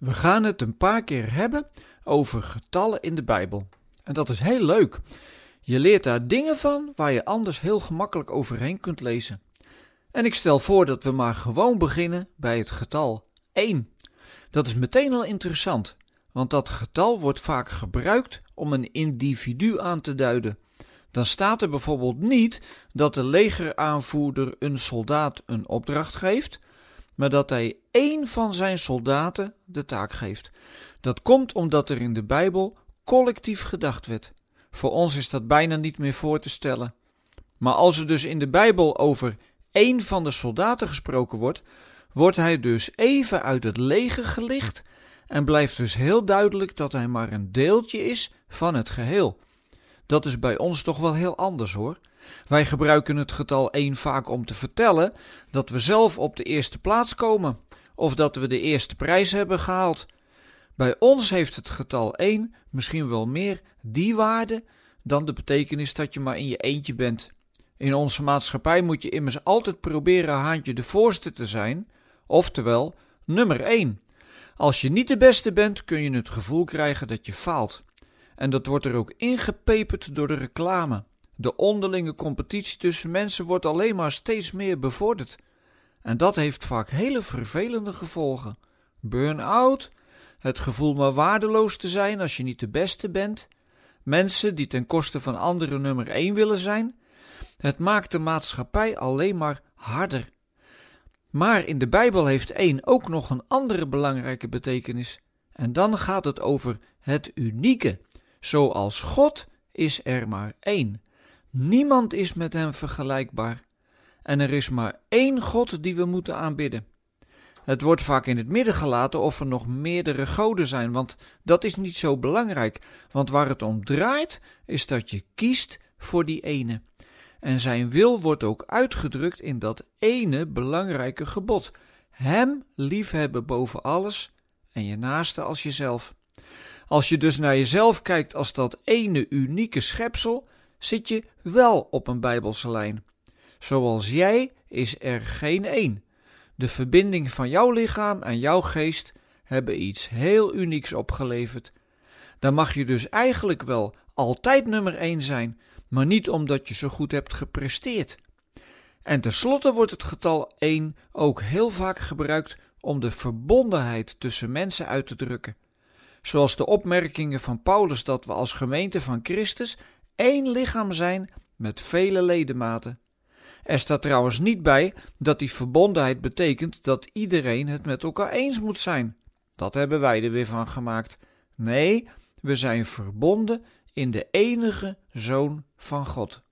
We gaan het een paar keer hebben over getallen in de Bijbel. En dat is heel leuk. Je leert daar dingen van waar je anders heel gemakkelijk overheen kunt lezen. En ik stel voor dat we maar gewoon beginnen bij het getal 1. Dat is meteen al interessant, want dat getal wordt vaak gebruikt om een individu aan te duiden. Dan staat er bijvoorbeeld niet dat de legeraanvoerder een soldaat een opdracht geeft, maar dat hij één van zijn soldaten de taak geeft. Dat komt omdat er in de Bijbel collectief gedacht werd. Voor ons is dat bijna niet meer voor te stellen. Maar als er dus in de Bijbel over één van de soldaten gesproken wordt, wordt hij dus even uit het leger gelicht en blijft dus heel duidelijk dat hij maar een deeltje is van het geheel. Dat is bij ons toch wel heel anders hoor. Wij gebruiken het getal 1 vaak om te vertellen dat we zelf op de eerste plaats komen of dat we de eerste prijs hebben gehaald. Bij ons heeft het getal 1 misschien wel meer die waarde dan de betekenis dat je maar in je eentje bent. In onze maatschappij moet je immers altijd proberen haantje de voorste te zijn, oftewel nummer 1. Als je niet de beste bent, kun je het gevoel krijgen dat je faalt. En dat wordt er ook ingepeperd door de reclame. De onderlinge competitie tussen mensen wordt alleen maar steeds meer bevorderd. En dat heeft vaak hele vervelende gevolgen. Burn-out, het gevoel maar waardeloos te zijn als je niet de beste bent, mensen die ten koste van anderen nummer 1 willen zijn. Het maakt de maatschappij alleen maar harder. Maar in de Bijbel heeft 1 ook nog een andere belangrijke betekenis. En dan gaat het over het unieke. Zoals God is er maar één. Niemand is met hem vergelijkbaar. En er is maar één God die we moeten aanbidden. Het wordt vaak in het midden gelaten of er nog meerdere goden zijn, want dat is niet zo belangrijk. Want waar het om draait, is dat je kiest voor die ene. En zijn wil wordt ook uitgedrukt in dat ene belangrijke gebod: Hem liefhebben boven alles en je naaste als jezelf. Als je dus naar jezelf kijkt als dat ene unieke schepsel, zit je wel op een Bijbelse lijn. Zoals jij is er geen één. De verbinding van jouw lichaam en jouw geest hebben iets heel unieks opgeleverd. Dan mag je dus eigenlijk wel altijd nummer één zijn, maar niet omdat je zo goed hebt gepresteerd. En tenslotte wordt het getal 1 ook heel vaak gebruikt om de verbondenheid tussen mensen uit te drukken. Zoals de opmerkingen van Paulus dat we als gemeente van Christus één lichaam zijn met vele ledematen. Er staat trouwens niet bij dat die verbondenheid betekent dat iedereen het met elkaar eens moet zijn. Dat hebben wij er weer van gemaakt. Nee, we zijn verbonden in de enige Zoon van God.